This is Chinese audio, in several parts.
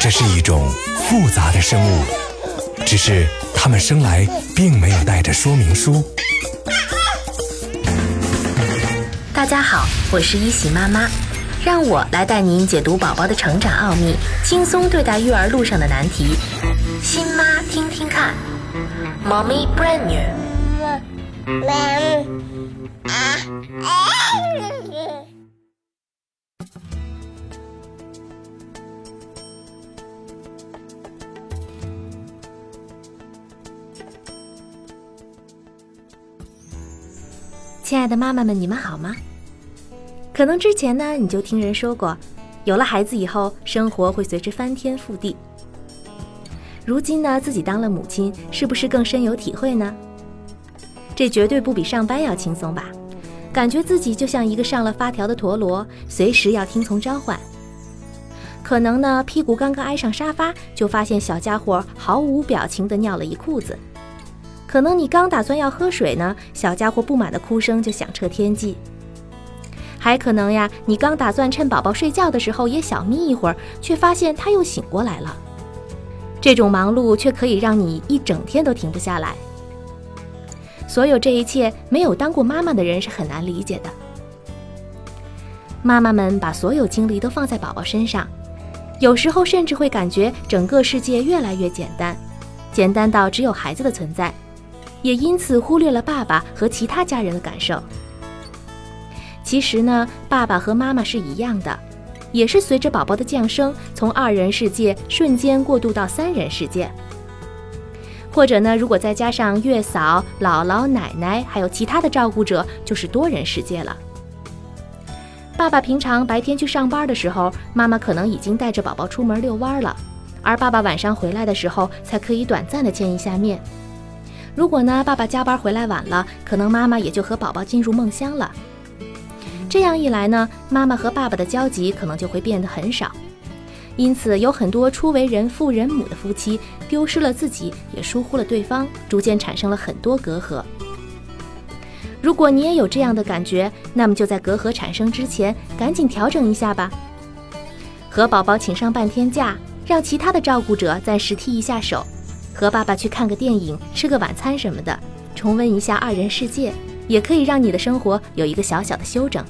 这是一种复杂的生物，只是它们生来并没有带着说明书。大家好，我是一喜妈妈，让我来带您解读宝宝的成长奥秘，轻松对待育儿路上的难题。新妈听听看，Mommy brand new。亲爱的妈妈们，你们好吗？可能之前呢，你就听人说过，有了孩子以后，生活会随之翻天覆地。如今呢，自己当了母亲，是不是更深有体会呢？这绝对不比上班要轻松吧？感觉自己就像一个上了发条的陀螺，随时要听从召唤。可能呢，屁股刚刚挨上沙发，就发现小家伙毫无表情地尿了一裤子。可能你刚打算要喝水呢，小家伙不满的哭声就响彻天际。还可能呀，你刚打算趁宝宝睡觉的时候也小眯一会儿，却发现他又醒过来了。这种忙碌却可以让你一整天都停不下来。所有这一切，没有当过妈妈的人是很难理解的。妈妈们把所有精力都放在宝宝身上，有时候甚至会感觉整个世界越来越简单，简单到只有孩子的存在。也因此忽略了爸爸和其他家人的感受。其实呢，爸爸和妈妈是一样的，也是随着宝宝的降生，从二人世界瞬间过渡到三人世界。或者呢，如果再加上月嫂、姥姥、奶奶，还有其他的照顾者，就是多人世界了。爸爸平常白天去上班的时候，妈妈可能已经带着宝宝出门遛弯了，而爸爸晚上回来的时候，才可以短暂的见一下面。如果呢，爸爸加班回来晚了，可能妈妈也就和宝宝进入梦乡了。这样一来呢，妈妈和爸爸的交集可能就会变得很少。因此，有很多初为人父人母的夫妻，丢失了自己，也疏忽了对方，逐渐产生了很多隔阂。如果你也有这样的感觉，那么就在隔阂产生之前，赶紧调整一下吧。和宝宝请上半天假，让其他的照顾者暂时替一下手。和爸爸去看个电影、吃个晚餐什么的，重温一下二人世界，也可以让你的生活有一个小小的休整。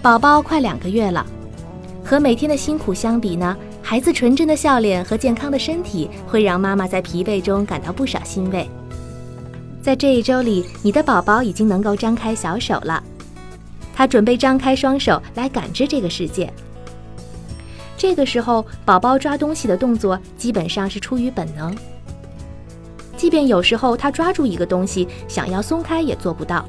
宝宝快两个月了，和每天的辛苦相比呢，孩子纯真的笑脸和健康的身体会让妈妈在疲惫中感到不少欣慰。在这一周里，你的宝宝已经能够张开小手了，他准备张开双手来感知这个世界。这个时候，宝宝抓东西的动作基本上是出于本能。即便有时候他抓住一个东西，想要松开也做不到。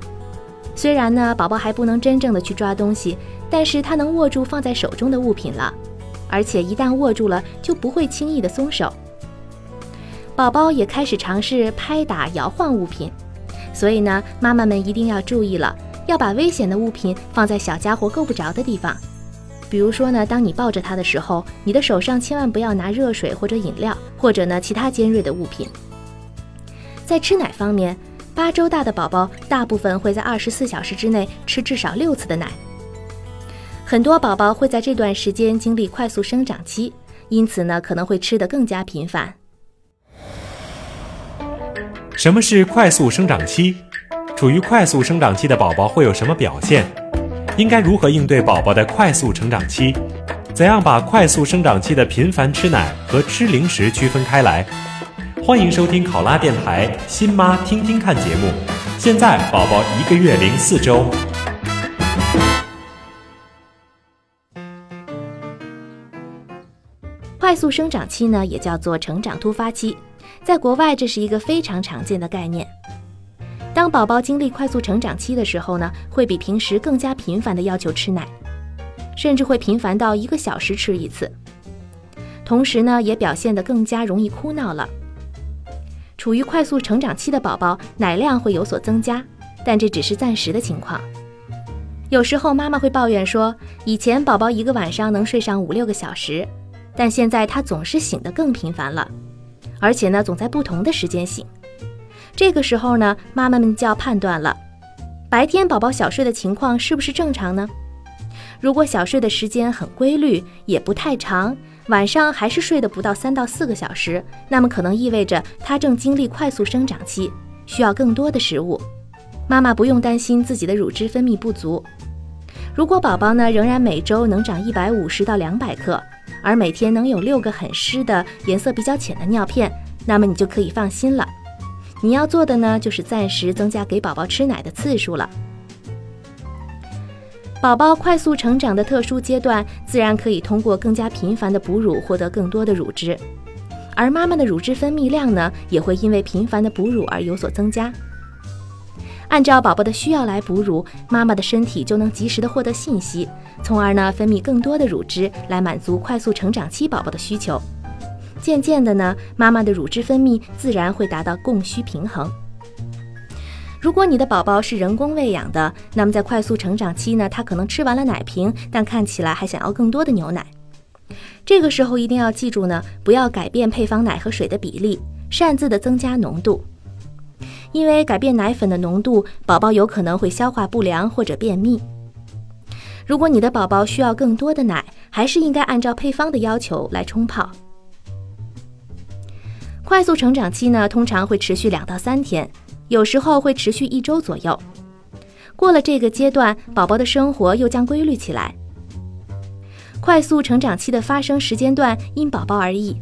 虽然呢，宝宝还不能真正的去抓东西，但是他能握住放在手中的物品了，而且一旦握住了，就不会轻易的松手。宝宝也开始尝试拍打、摇晃物品，所以呢，妈妈们一定要注意了，要把危险的物品放在小家伙够不着的地方。比如说呢，当你抱着他的时候，你的手上千万不要拿热水或者饮料，或者呢其他尖锐的物品。在吃奶方面，八周大的宝宝大部分会在二十四小时之内吃至少六次的奶。很多宝宝会在这段时间经历快速生长期，因此呢可能会吃得更加频繁。什么是快速生长期？处于快速生长期的宝宝会有什么表现？应该如何应对宝宝的快速成长期？怎样把快速生长期的频繁吃奶和吃零食区分开来？欢迎收听考拉电台《新妈听听看》节目。现在宝宝一个月零四周。快速生长期呢，也叫做成长突发期，在国外这是一个非常常见的概念。当宝宝经历快速成长期的时候呢，会比平时更加频繁的要求吃奶，甚至会频繁到一个小时吃一次。同时呢，也表现得更加容易哭闹了。处于快速成长期的宝宝，奶量会有所增加，但这只是暂时的情况。有时候妈妈会抱怨说，以前宝宝一个晚上能睡上五六个小时，但现在他总是醒得更频繁了，而且呢，总在不同的时间醒。这个时候呢，妈妈们就要判断了，白天宝宝小睡的情况是不是正常呢？如果小睡的时间很规律，也不太长，晚上还是睡得不到三到四个小时，那么可能意味着他正经历快速生长期，需要更多的食物。妈妈不用担心自己的乳汁分泌不足。如果宝宝呢仍然每周能长一百五十到两百克，而每天能有六个很湿的、颜色比较浅的尿片，那么你就可以放心了。你要做的呢，就是暂时增加给宝宝吃奶的次数了。宝宝快速成长的特殊阶段，自然可以通过更加频繁的哺乳获得更多的乳汁，而妈妈的乳汁分泌量呢，也会因为频繁的哺乳而有所增加。按照宝宝的需要来哺乳，妈妈的身体就能及时的获得信息，从而呢分泌更多的乳汁来满足快速成长期宝宝的需求。渐渐的呢，妈妈的乳汁分泌自然会达到供需平衡。如果你的宝宝是人工喂养的，那么在快速成长期呢，他可能吃完了奶瓶，但看起来还想要更多的牛奶。这个时候一定要记住呢，不要改变配方奶和水的比例，擅自的增加浓度，因为改变奶粉的浓度，宝宝有可能会消化不良或者便秘。如果你的宝宝需要更多的奶，还是应该按照配方的要求来冲泡。快速成长期呢，通常会持续两到三天，有时候会持续一周左右。过了这个阶段，宝宝的生活又将规律起来。快速成长期的发生时间段因宝宝而异，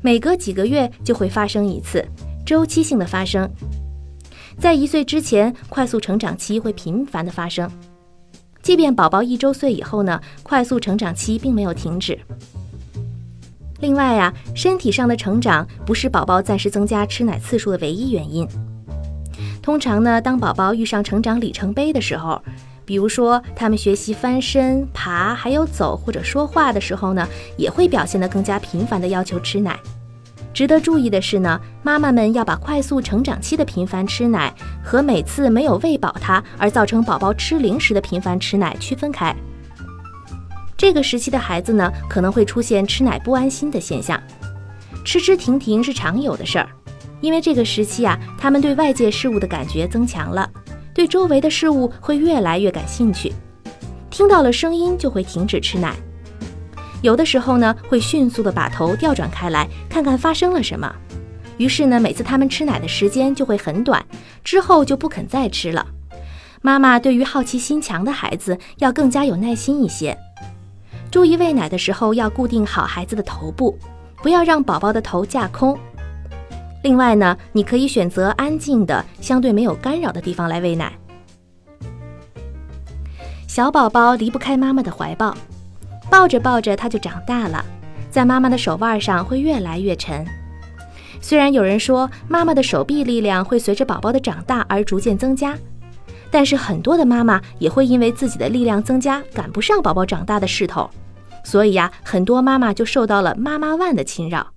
每隔几个月就会发生一次，周期性的发生。在一岁之前，快速成长期会频繁的发生，即便宝宝一周岁以后呢，快速成长期并没有停止。另外呀，身体上的成长不是宝宝暂时增加吃奶次数的唯一原因。通常呢，当宝宝遇上成长里程碑的时候，比如说他们学习翻身、爬，还有走或者说话的时候呢，也会表现得更加频繁的要求吃奶。值得注意的是呢，妈妈们要把快速成长期的频繁吃奶和每次没有喂饱他而造成宝宝吃零食的频繁吃奶区分开。这个时期的孩子呢，可能会出现吃奶不安心的现象，吃吃停停是常有的事儿，因为这个时期啊，他们对外界事物的感觉增强了，对周围的事物会越来越感兴趣，听到了声音就会停止吃奶，有的时候呢，会迅速的把头调转开来，看看发生了什么，于是呢，每次他们吃奶的时间就会很短，之后就不肯再吃了。妈妈对于好奇心强的孩子要更加有耐心一些。注意喂奶的时候要固定好孩子的头部，不要让宝宝的头架空。另外呢，你可以选择安静的、相对没有干扰的地方来喂奶。小宝宝离不开妈妈的怀抱，抱着抱着他就长大了，在妈妈的手腕上会越来越沉。虽然有人说妈妈的手臂力量会随着宝宝的长大而逐渐增加。但是很多的妈妈也会因为自己的力量增加赶不上宝宝长大的势头，所以呀，很多妈妈就受到了妈妈腕的侵扰。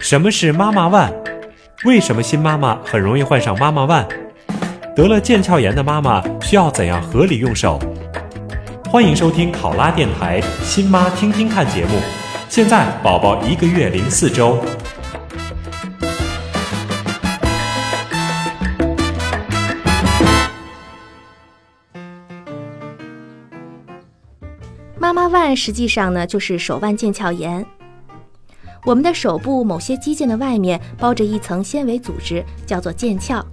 什么是妈妈腕？为什么新妈妈很容易患上妈妈腕？得了腱鞘炎的妈妈需要怎样合理用手？欢迎收听考拉电台新妈听听看节目。现在宝宝一个月零四周。妈妈腕实际上呢，就是手腕腱鞘炎。我们的手部某些肌腱的外面包着一层纤维组织，叫做腱鞘，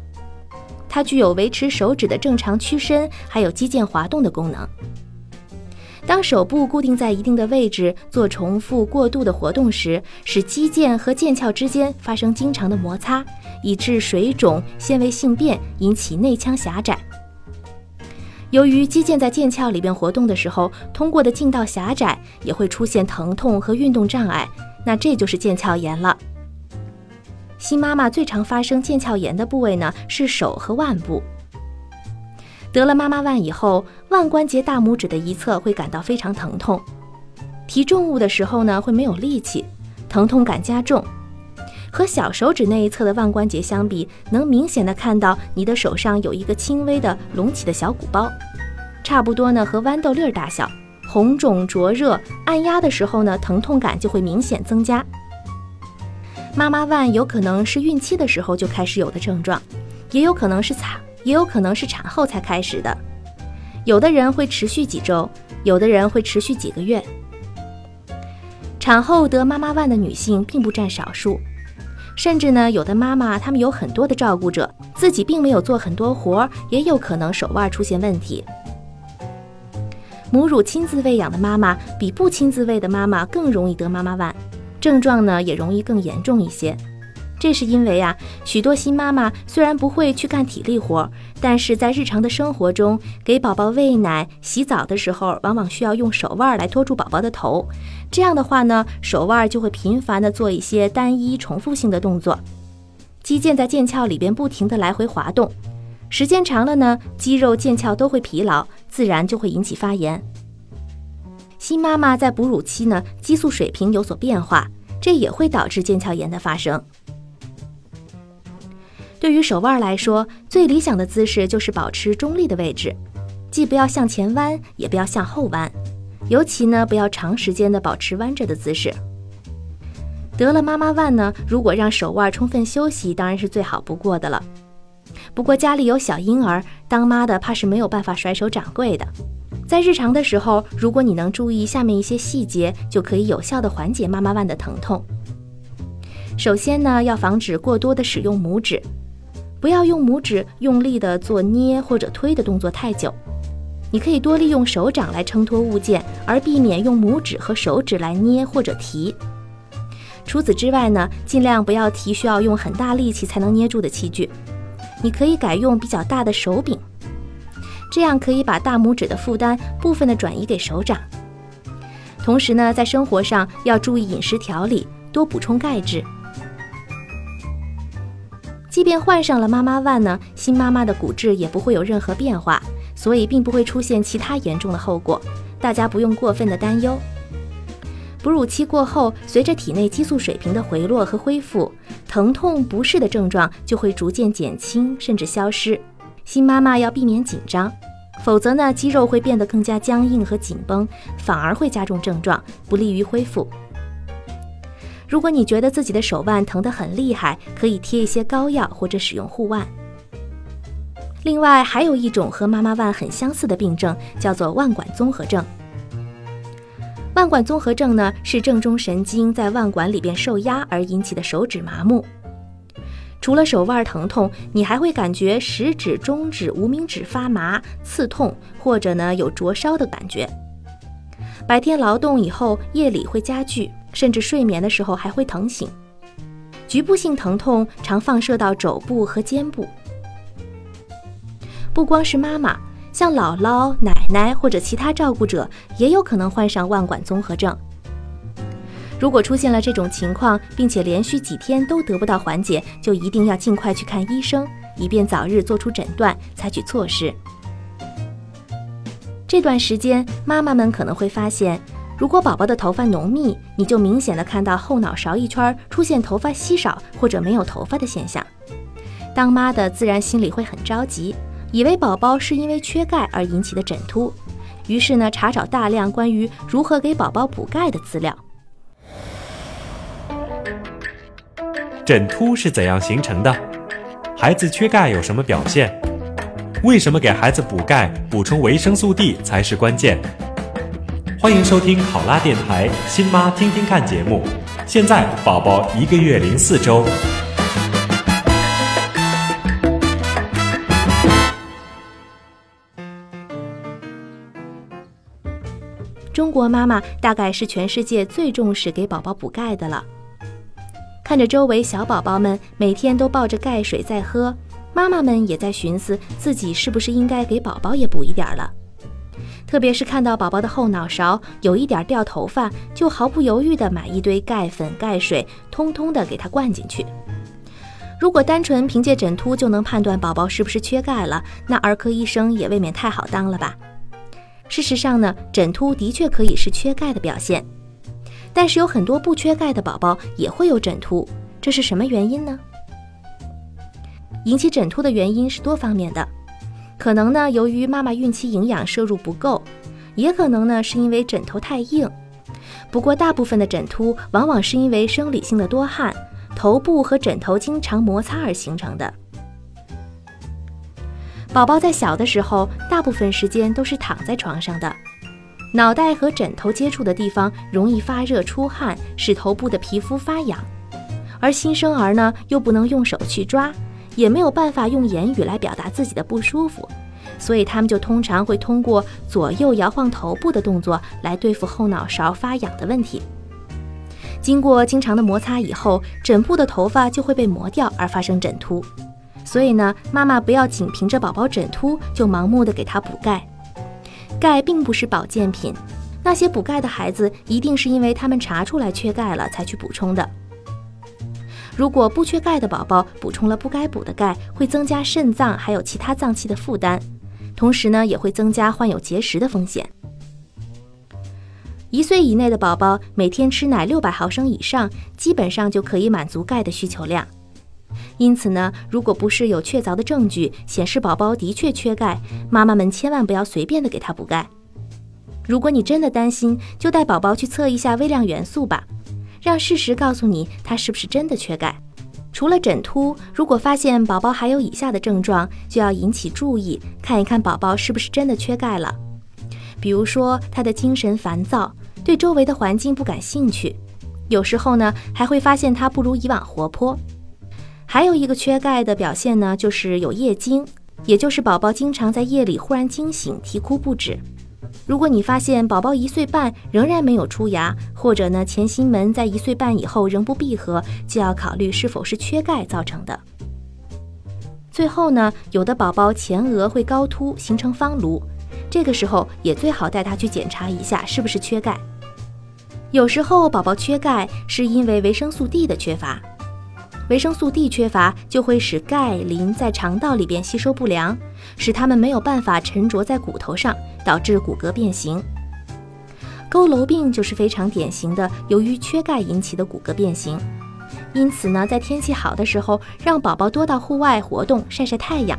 它具有维持手指的正常屈伸，还有肌腱滑动的功能。当手部固定在一定的位置，做重复过度的活动时，使肌腱和腱鞘之间发生经常的摩擦，以致水肿、纤维性变，引起内腔狭窄。由于肌腱在腱鞘里边活动的时候，通过的劲道狭窄，也会出现疼痛和运动障碍，那这就是腱鞘炎了。新妈妈最常发生腱鞘炎的部位呢是手和腕部。得了妈妈腕以后，腕关节大拇指的一侧会感到非常疼痛，提重物的时候呢会没有力气，疼痛感加重。和小手指那一侧的腕关节相比，能明显的看到你的手上有一个轻微的隆起的小鼓包，差不多呢和豌豆粒儿大小，红肿灼热，按压的时候呢疼痛感就会明显增加。妈妈腕有可能是孕期的时候就开始有的症状，也有可能是产，也有可能是产后才开始的。有的人会持续几周，有的人会持续几个月。产后得妈妈腕的女性并不占少数，甚至呢，有的妈妈她们有很多的照顾者，自己并没有做很多活，也有可能手腕出现问题。母乳亲自喂养的妈妈比不亲自喂的妈妈更容易得妈妈腕，症状呢也容易更严重一些。这是因为啊，许多新妈妈虽然不会去干体力活，但是在日常的生活中，给宝宝喂奶、洗澡的时候，往往需要用手腕来托住宝宝的头。这样的话呢，手腕就会频繁的做一些单一重复性的动作，肌腱在腱鞘里边不停的来回滑动。时间长了呢，肌肉、腱鞘都会疲劳，自然就会引起发炎。新妈妈在哺乳期呢，激素水平有所变化，这也会导致腱鞘炎的发生。对于手腕来说，最理想的姿势就是保持中立的位置，既不要向前弯，也不要向后弯，尤其呢，不要长时间的保持弯着的姿势。得了妈妈腕呢，如果让手腕充分休息，当然是最好不过的了。不过家里有小婴儿，当妈的怕是没有办法甩手掌柜的。在日常的时候，如果你能注意下面一些细节，就可以有效的缓解妈妈腕的疼痛。首先呢，要防止过多的使用拇指，不要用拇指用力的做捏或者推的动作太久。你可以多利用手掌来撑托物件，而避免用拇指和手指来捏或者提。除此之外呢，尽量不要提需要用很大力气才能捏住的器具。你可以改用比较大的手柄，这样可以把大拇指的负担部分的转移给手掌。同时呢，在生活上要注意饮食调理，多补充钙质。即便换上了妈妈腕呢，新妈妈的骨质也不会有任何变化，所以并不会出现其他严重的后果，大家不用过分的担忧。哺乳期过后，随着体内激素水平的回落和恢复，疼痛不适的症状就会逐渐减轻，甚至消失。新妈妈要避免紧张，否则呢，肌肉会变得更加僵硬和紧绷，反而会加重症状，不利于恢复。如果你觉得自己的手腕疼得很厉害，可以贴一些膏药或者使用护腕。另外，还有一种和妈妈腕很相似的病症，叫做腕管综合症。腕管综合症呢，是正中神经在腕管里边受压而引起的手指麻木。除了手腕疼痛，你还会感觉食指、中指、无名指发麻、刺痛，或者呢有灼烧的感觉。白天劳动以后，夜里会加剧，甚至睡眠的时候还会疼醒。局部性疼痛常放射到肘部和肩部。不光是妈妈。像姥姥、奶奶或者其他照顾者也有可能患上腕管综合症。如果出现了这种情况，并且连续几天都得不到缓解，就一定要尽快去看医生，以便早日做出诊断，采取措施。这段时间，妈妈们可能会发现，如果宝宝的头发浓密，你就明显的看到后脑勺一圈出现头发稀少或者没有头发的现象。当妈的自然心里会很着急。以为宝宝是因为缺钙而引起的枕秃，于是呢查找大量关于如何给宝宝补钙的资料。枕秃是怎样形成的？孩子缺钙有什么表现？为什么给孩子补钙、补充维生素 D 才是关键？欢迎收听考拉电台新妈听听看节目。现在宝宝一个月零四周。国妈妈大概是全世界最重视给宝宝补钙的了。看着周围小宝宝们每天都抱着钙水在喝，妈妈们也在寻思自己是不是应该给宝宝也补一点了。特别是看到宝宝的后脑勺有一点掉头发，就毫不犹豫地买一堆钙粉、钙水，通通的给他灌进去。如果单纯凭借枕秃就能判断宝宝是不是缺钙了，那儿科医生也未免太好当了吧。事实上呢，枕秃的确可以是缺钙的表现，但是有很多不缺钙的宝宝也会有枕秃，这是什么原因呢？引起枕秃的原因是多方面的，可能呢由于妈妈孕期营养摄入不够，也可能呢是因为枕头太硬。不过大部分的枕秃往往是因为生理性的多汗、头部和枕头经常摩擦而形成的。宝宝在小的时候，大部分时间都是躺在床上的，脑袋和枕头接触的地方容易发热出汗，使头部的皮肤发痒。而新生儿呢，又不能用手去抓，也没有办法用言语来表达自己的不舒服，所以他们就通常会通过左右摇晃头部的动作来对付后脑勺发痒的问题。经过经常的摩擦以后，枕部的头发就会被磨掉而发生枕秃。所以呢，妈妈不要仅凭着宝宝枕秃就盲目的给他补钙。钙并不是保健品，那些补钙的孩子一定是因为他们查出来缺钙了才去补充的。如果不缺钙的宝宝补充了不该补的钙，会增加肾脏还有其他脏器的负担，同时呢，也会增加患有结石的风险。一岁以内的宝宝每天吃奶六百毫升以上，基本上就可以满足钙的需求量。因此呢，如果不是有确凿的证据显示宝宝的确缺钙，妈妈们千万不要随便的给他补钙。如果你真的担心，就带宝宝去测一下微量元素吧，让事实告诉你他是不是真的缺钙。除了枕秃，如果发现宝宝还有以下的症状，就要引起注意，看一看宝宝是不是真的缺钙了。比如说，他的精神烦躁，对周围的环境不感兴趣，有时候呢，还会发现他不如以往活泼。还有一个缺钙的表现呢，就是有夜惊，也就是宝宝经常在夜里忽然惊醒，啼哭不止。如果你发现宝宝一岁半仍然没有出牙，或者呢前心门在一岁半以后仍不闭合，就要考虑是否是缺钙造成的。最后呢，有的宝宝前额会高凸，形成方颅，这个时候也最好带他去检查一下是不是缺钙。有时候宝宝缺钙是因为维生素 D 的缺乏。维生素 D 缺乏就会使钙磷在肠道里边吸收不良，使它们没有办法沉着在骨头上，导致骨骼变形。佝偻病就是非常典型的由于缺钙引起的骨骼变形。因此呢，在天气好的时候，让宝宝多到户外活动，晒晒太阳，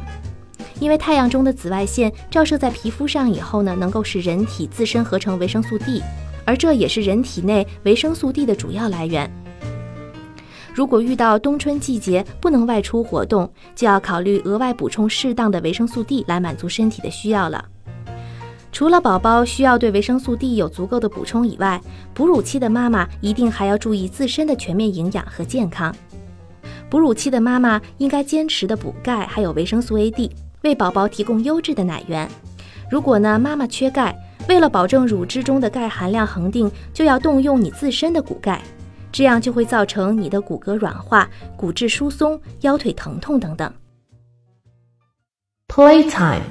因为太阳中的紫外线照射在皮肤上以后呢，能够使人体自身合成维生素 D，而这也是人体内维生素 D 的主要来源。如果遇到冬春季节不能外出活动，就要考虑额外补充适当的维生素 D 来满足身体的需要了。除了宝宝需要对维生素 D 有足够的补充以外，哺乳期的妈妈一定还要注意自身的全面营养和健康。哺乳期的妈妈应该坚持的补钙，还有维生素 A、D，为宝宝提供优质的奶源。如果呢妈妈缺钙，为了保证乳汁中的钙含量恒定，就要动用你自身的骨钙。这样就会造成你的骨骼软化、骨质疏松、腰腿疼痛等等。Playtime。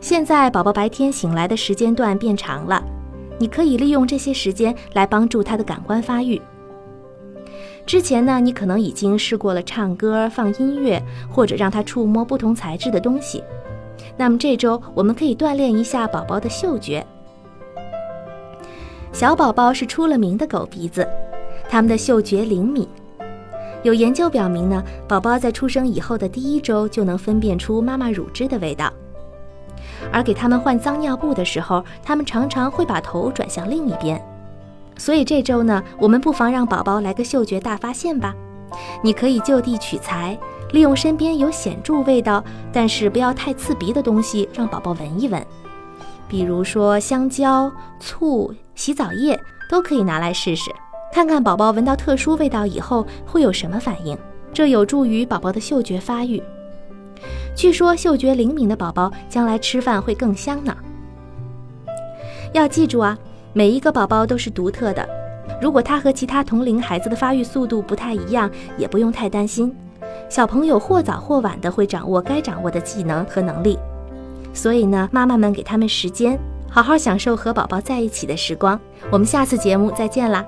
现在宝宝白天醒来的时间段变长了，你可以利用这些时间来帮助他的感官发育。之前呢，你可能已经试过了唱歌、放音乐，或者让他触摸不同材质的东西。那么这周我们可以锻炼一下宝宝的嗅觉。小宝宝是出了名的狗鼻子，他们的嗅觉灵敏。有研究表明呢，宝宝在出生以后的第一周就能分辨出妈妈乳汁的味道。而给他们换脏尿布的时候，他们常常会把头转向另一边。所以这周呢，我们不妨让宝宝来个嗅觉大发现吧。你可以就地取材，利用身边有显著味道但是不要太刺鼻的东西，让宝宝闻一闻。比如说香蕉、醋。洗澡液都可以拿来试试，看看宝宝闻到特殊味道以后会有什么反应，这有助于宝宝的嗅觉发育。据说嗅觉灵敏的宝宝将来吃饭会更香呢。要记住啊，每一个宝宝都是独特的，如果他和其他同龄孩子的发育速度不太一样，也不用太担心。小朋友或早或晚的会掌握该掌握的技能和能力，所以呢，妈妈们给他们时间。好好享受和宝宝在一起的时光，我们下次节目再见啦。